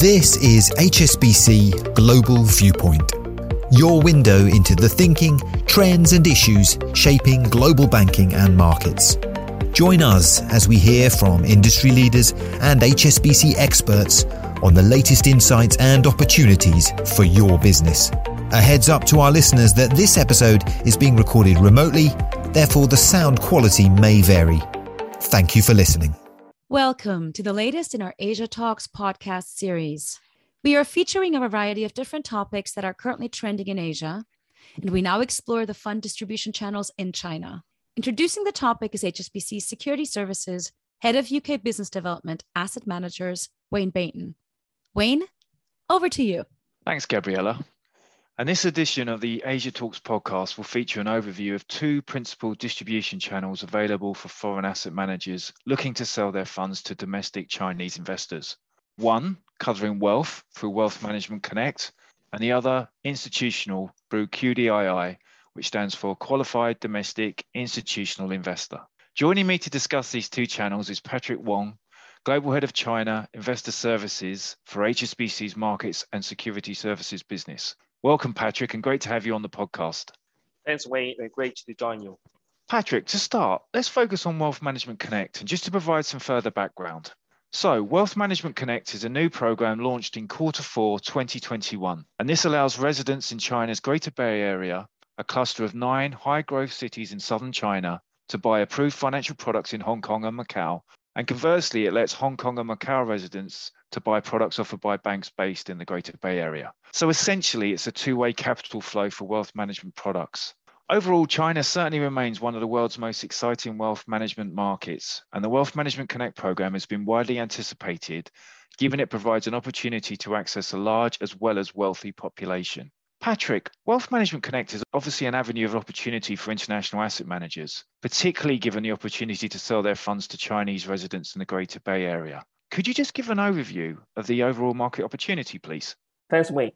This is HSBC Global Viewpoint, your window into the thinking, trends, and issues shaping global banking and markets. Join us as we hear from industry leaders and HSBC experts on the latest insights and opportunities for your business. A heads up to our listeners that this episode is being recorded remotely, therefore, the sound quality may vary. Thank you for listening. Welcome to the latest in our Asia Talks podcast series. We are featuring a variety of different topics that are currently trending in Asia, and we now explore the fund distribution channels in China. Introducing the topic is HSBC Securities Services Head of UK Business Development Asset Managers, Wayne Bainton. Wayne, over to you. Thanks, Gabriella. And this edition of the Asia Talks podcast will feature an overview of two principal distribution channels available for foreign asset managers looking to sell their funds to domestic Chinese investors. One, covering wealth through Wealth Management Connect, and the other, institutional through QDII, which stands for Qualified Domestic Institutional Investor. Joining me to discuss these two channels is Patrick Wong, Global Head of China Investor Services for HSBC's Markets and Securities Services business. Welcome, Patrick, and great to have you on the podcast. Thanks, Wayne, uh, great to join you. Patrick, to start, let's focus on Wealth Management Connect and just to provide some further background. So, Wealth Management Connect is a new program launched in quarter four 2021, and this allows residents in China's Greater Bay Area, a cluster of nine high growth cities in southern China, to buy approved financial products in Hong Kong and Macau. And conversely, it lets Hong Kong and Macau residents to buy products offered by banks based in the Greater Bay Area. So essentially, it's a two way capital flow for wealth management products. Overall, China certainly remains one of the world's most exciting wealth management markets, and the Wealth Management Connect program has been widely anticipated, given it provides an opportunity to access a large as well as wealthy population. Patrick, Wealth Management Connect is obviously an avenue of opportunity for international asset managers, particularly given the opportunity to sell their funds to Chinese residents in the Greater Bay Area. Could you just give an overview of the overall market opportunity, please? Thanks, Wayne.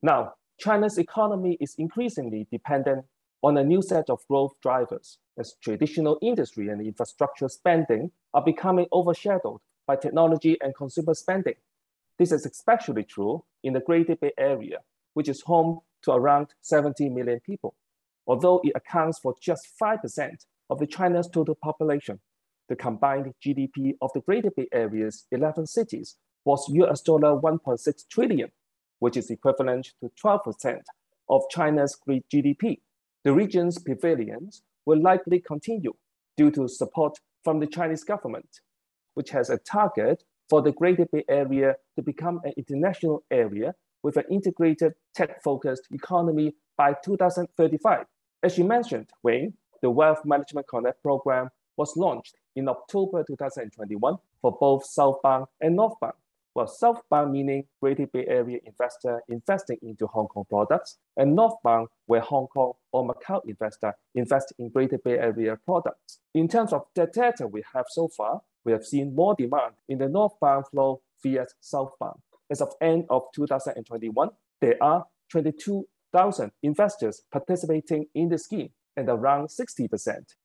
Now, China's economy is increasingly dependent on a new set of growth drivers as traditional industry and infrastructure spending are becoming overshadowed by technology and consumer spending. This is especially true in the Greater Bay Area, which is home to around 70 million people. Although it accounts for just 5% of the China's total population, the combined GDP of the Greater Bay Area's 11 cities was US dollar 1.6 trillion, which is equivalent to 12% of China's GDP. The region's pavilions will likely continue due to support from the Chinese government, which has a target for the Greater Bay Area to become an international area with an integrated tech-focused economy by 2035. As you mentioned, Wayne, the Wealth Management Connect program was launched in October 2021 for both southbound and northbound. Well, southbound meaning Greater Bay Area investor investing into Hong Kong products, and northbound where Hong Kong or Macau investor invest in Greater Bay Area products. In terms of the data we have so far, we have seen more demand in the northbound flow via southbound. As of end of 2021, there are 22,000 investors participating in the scheme, and around 60%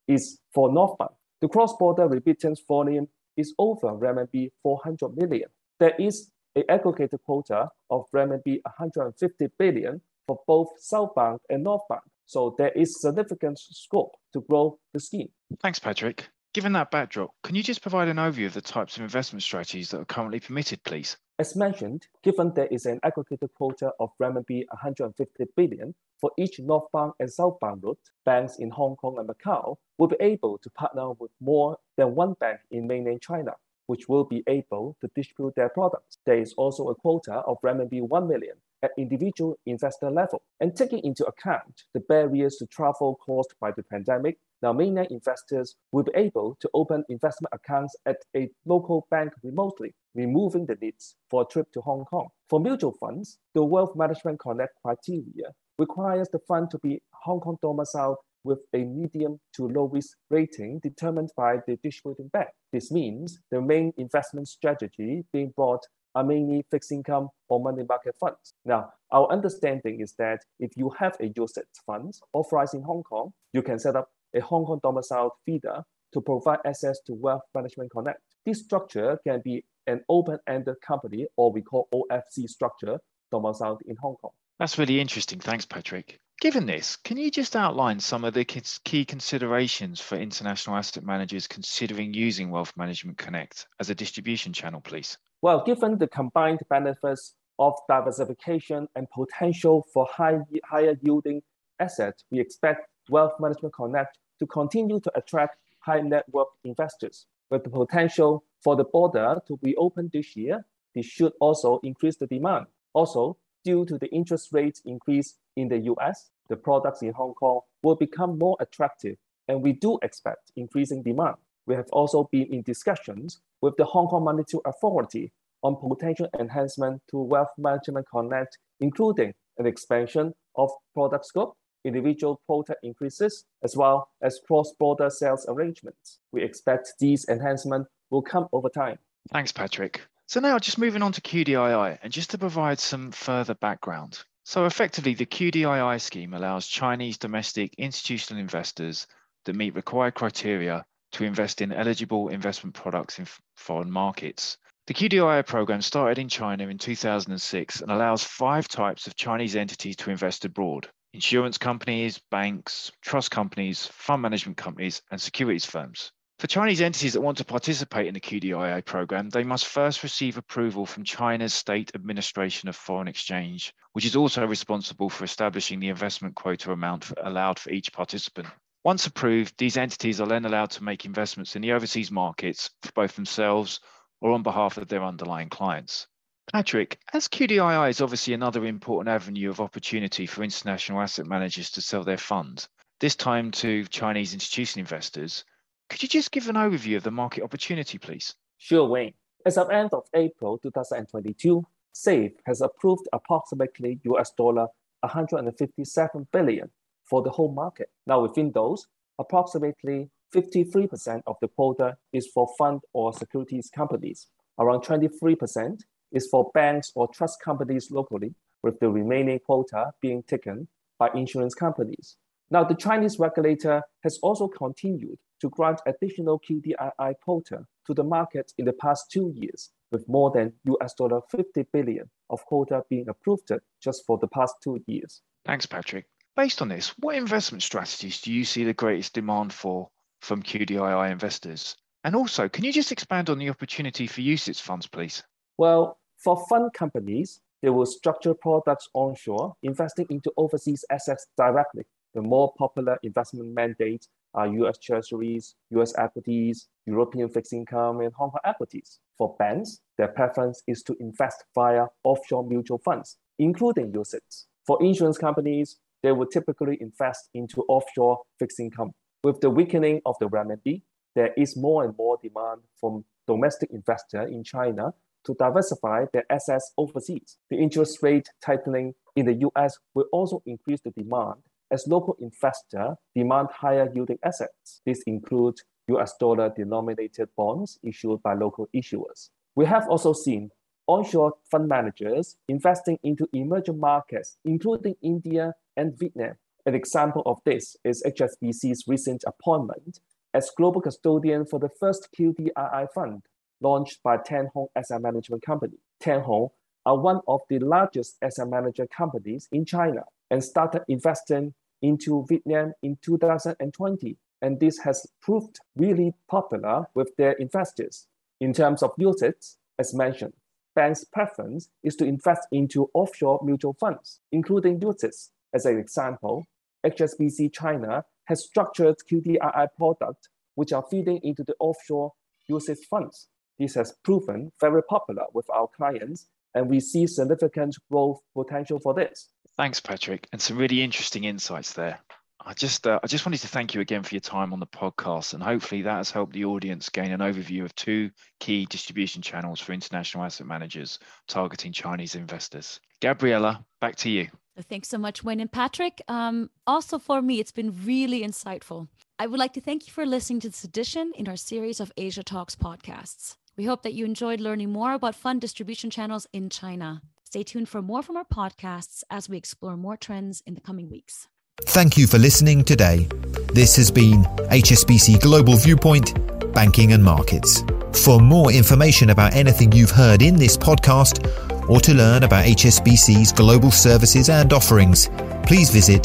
is for northbound. The cross-border remittance volume is over RMB 400 million. There is an aggregated quota of RMB 150 billion for both southbound and northbound. So there is significant scope to grow the scheme. Thanks, Patrick. Given that backdrop, can you just provide an overview of the types of investment strategies that are currently permitted, please? As mentioned, given there is an aggregated quota of RMB 150 billion for each northbound and southbound route, banks in Hong Kong and Macau will be able to partner with more than one bank in mainland China, which will be able to distribute their products. There is also a quota of RMB 1 million at individual investor level. And taking into account the barriers to travel caused by the pandemic, now mainland investors will be able to open investment accounts at a local bank remotely, removing the needs for a trip to Hong Kong. For mutual funds, the Wealth Management Connect criteria requires the fund to be Hong Kong domiciled with a medium to low risk rating determined by the distributing bank. This means the main investment strategy being brought are mainly fixed income or money market funds. Now, our understanding is that if you have a UCITS funds authorized in Hong Kong, you can set up a Hong Kong domiciled feeder to provide access to Wealth Management Connect. This structure can be an open-ended company, or we call OFC structure, domiciled in Hong Kong. That's really interesting. Thanks, Patrick. Given this, can you just outline some of the key considerations for international asset managers considering using Wealth Management Connect as a distribution channel, please? Well, given the combined benefits of diversification and potential for high, higher yielding assets, we expect Wealth Management Connect to continue to attract high net worth investors. With the potential for the border to be open this year, this should also increase the demand. Also, due to the interest rate increase in the US, the products in Hong Kong will become more attractive, and we do expect increasing demand. We have also been in discussions with the Hong Kong Monetary Authority on potential enhancement to Wealth Management Connect, including an expansion of product scope, individual quota increases, as well as cross-border sales arrangements. We expect these enhancements will come over time. Thanks, Patrick. So now just moving on to QDII and just to provide some further background. So effectively, the QDII scheme allows Chinese domestic institutional investors that meet required criteria to invest in eligible investment products in foreign markets. The QDII program started in China in 2006 and allows five types of Chinese entities to invest abroad insurance companies, banks, trust companies, fund management companies, and securities firms. For Chinese entities that want to participate in the QDII program, they must first receive approval from China's State Administration of Foreign Exchange, which is also responsible for establishing the investment quota amount for, allowed for each participant. Once approved, these entities are then allowed to make investments in the overseas markets for both themselves or on behalf of their underlying clients. Patrick, as QDII is obviously another important avenue of opportunity for international asset managers to sell their funds, this time to Chinese institutional investors, could you just give an overview of the market opportunity, please? Sure, Wayne. As of end of April 2022, SAFE has approved approximately US dollar 157 billion for the whole market. Now, within those, approximately 53% of the quota is for fund or securities companies. Around 23% is for banks or trust companies locally, with the remaining quota being taken by insurance companies. Now, the Chinese regulator has also continued to grant additional QDII quota to the market in the past two years, with more than US dollar 50 billion of quota being approved just for the past two years. Thanks, Patrick. Based on this, what investment strategies do you see the greatest demand for from QDII investors? And also, can you just expand on the opportunity for UCITS funds, please? Well, for fund companies, they will structure products onshore, investing into overseas assets directly the more popular investment mandates are US Treasuries, US equities, European fixed income, and Hong Kong equities. For banks, their preference is to invest via offshore mutual funds, including UCITS. For insurance companies, they will typically invest into offshore fixed income. With the weakening of the renminbi, there is more and more demand from domestic investors in China to diversify their assets overseas. The interest rate tightening in the US will also increase the demand as local investors demand higher yielding assets. This includes US dollar denominated bonds issued by local issuers. We have also seen onshore fund managers investing into emerging markets, including India and Vietnam. An example of this is HSBC's recent appointment as global custodian for the first QDII fund launched by Tian Hong Asset Management Company. Tian Hong are one of the largest asset manager companies in China and started investing into Vietnam in 2020. And this has proved really popular with their investors. In terms of UCITS, as mentioned, banks' preference is to invest into offshore mutual funds, including UCITS. As an example, HSBC China has structured QDII products which are feeding into the offshore UCITS funds. This has proven very popular with our clients, and we see significant growth potential for this. Thanks, Patrick, and some really interesting insights there. I just, uh, I just wanted to thank you again for your time on the podcast, and hopefully that has helped the audience gain an overview of two key distribution channels for international asset managers targeting Chinese investors. Gabriella, back to you. Thanks so much, Wayne and Patrick. Um, also, for me, it's been really insightful. I would like to thank you for listening to this edition in our series of Asia Talks podcasts. We hope that you enjoyed learning more about fund distribution channels in China. Stay tuned for more from our podcasts as we explore more trends in the coming weeks. Thank you for listening today. This has been HSBC Global Viewpoint, Banking and Markets. For more information about anything you've heard in this podcast, or to learn about HSBC's global services and offerings, please visit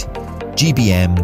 gbm.hsbc.com.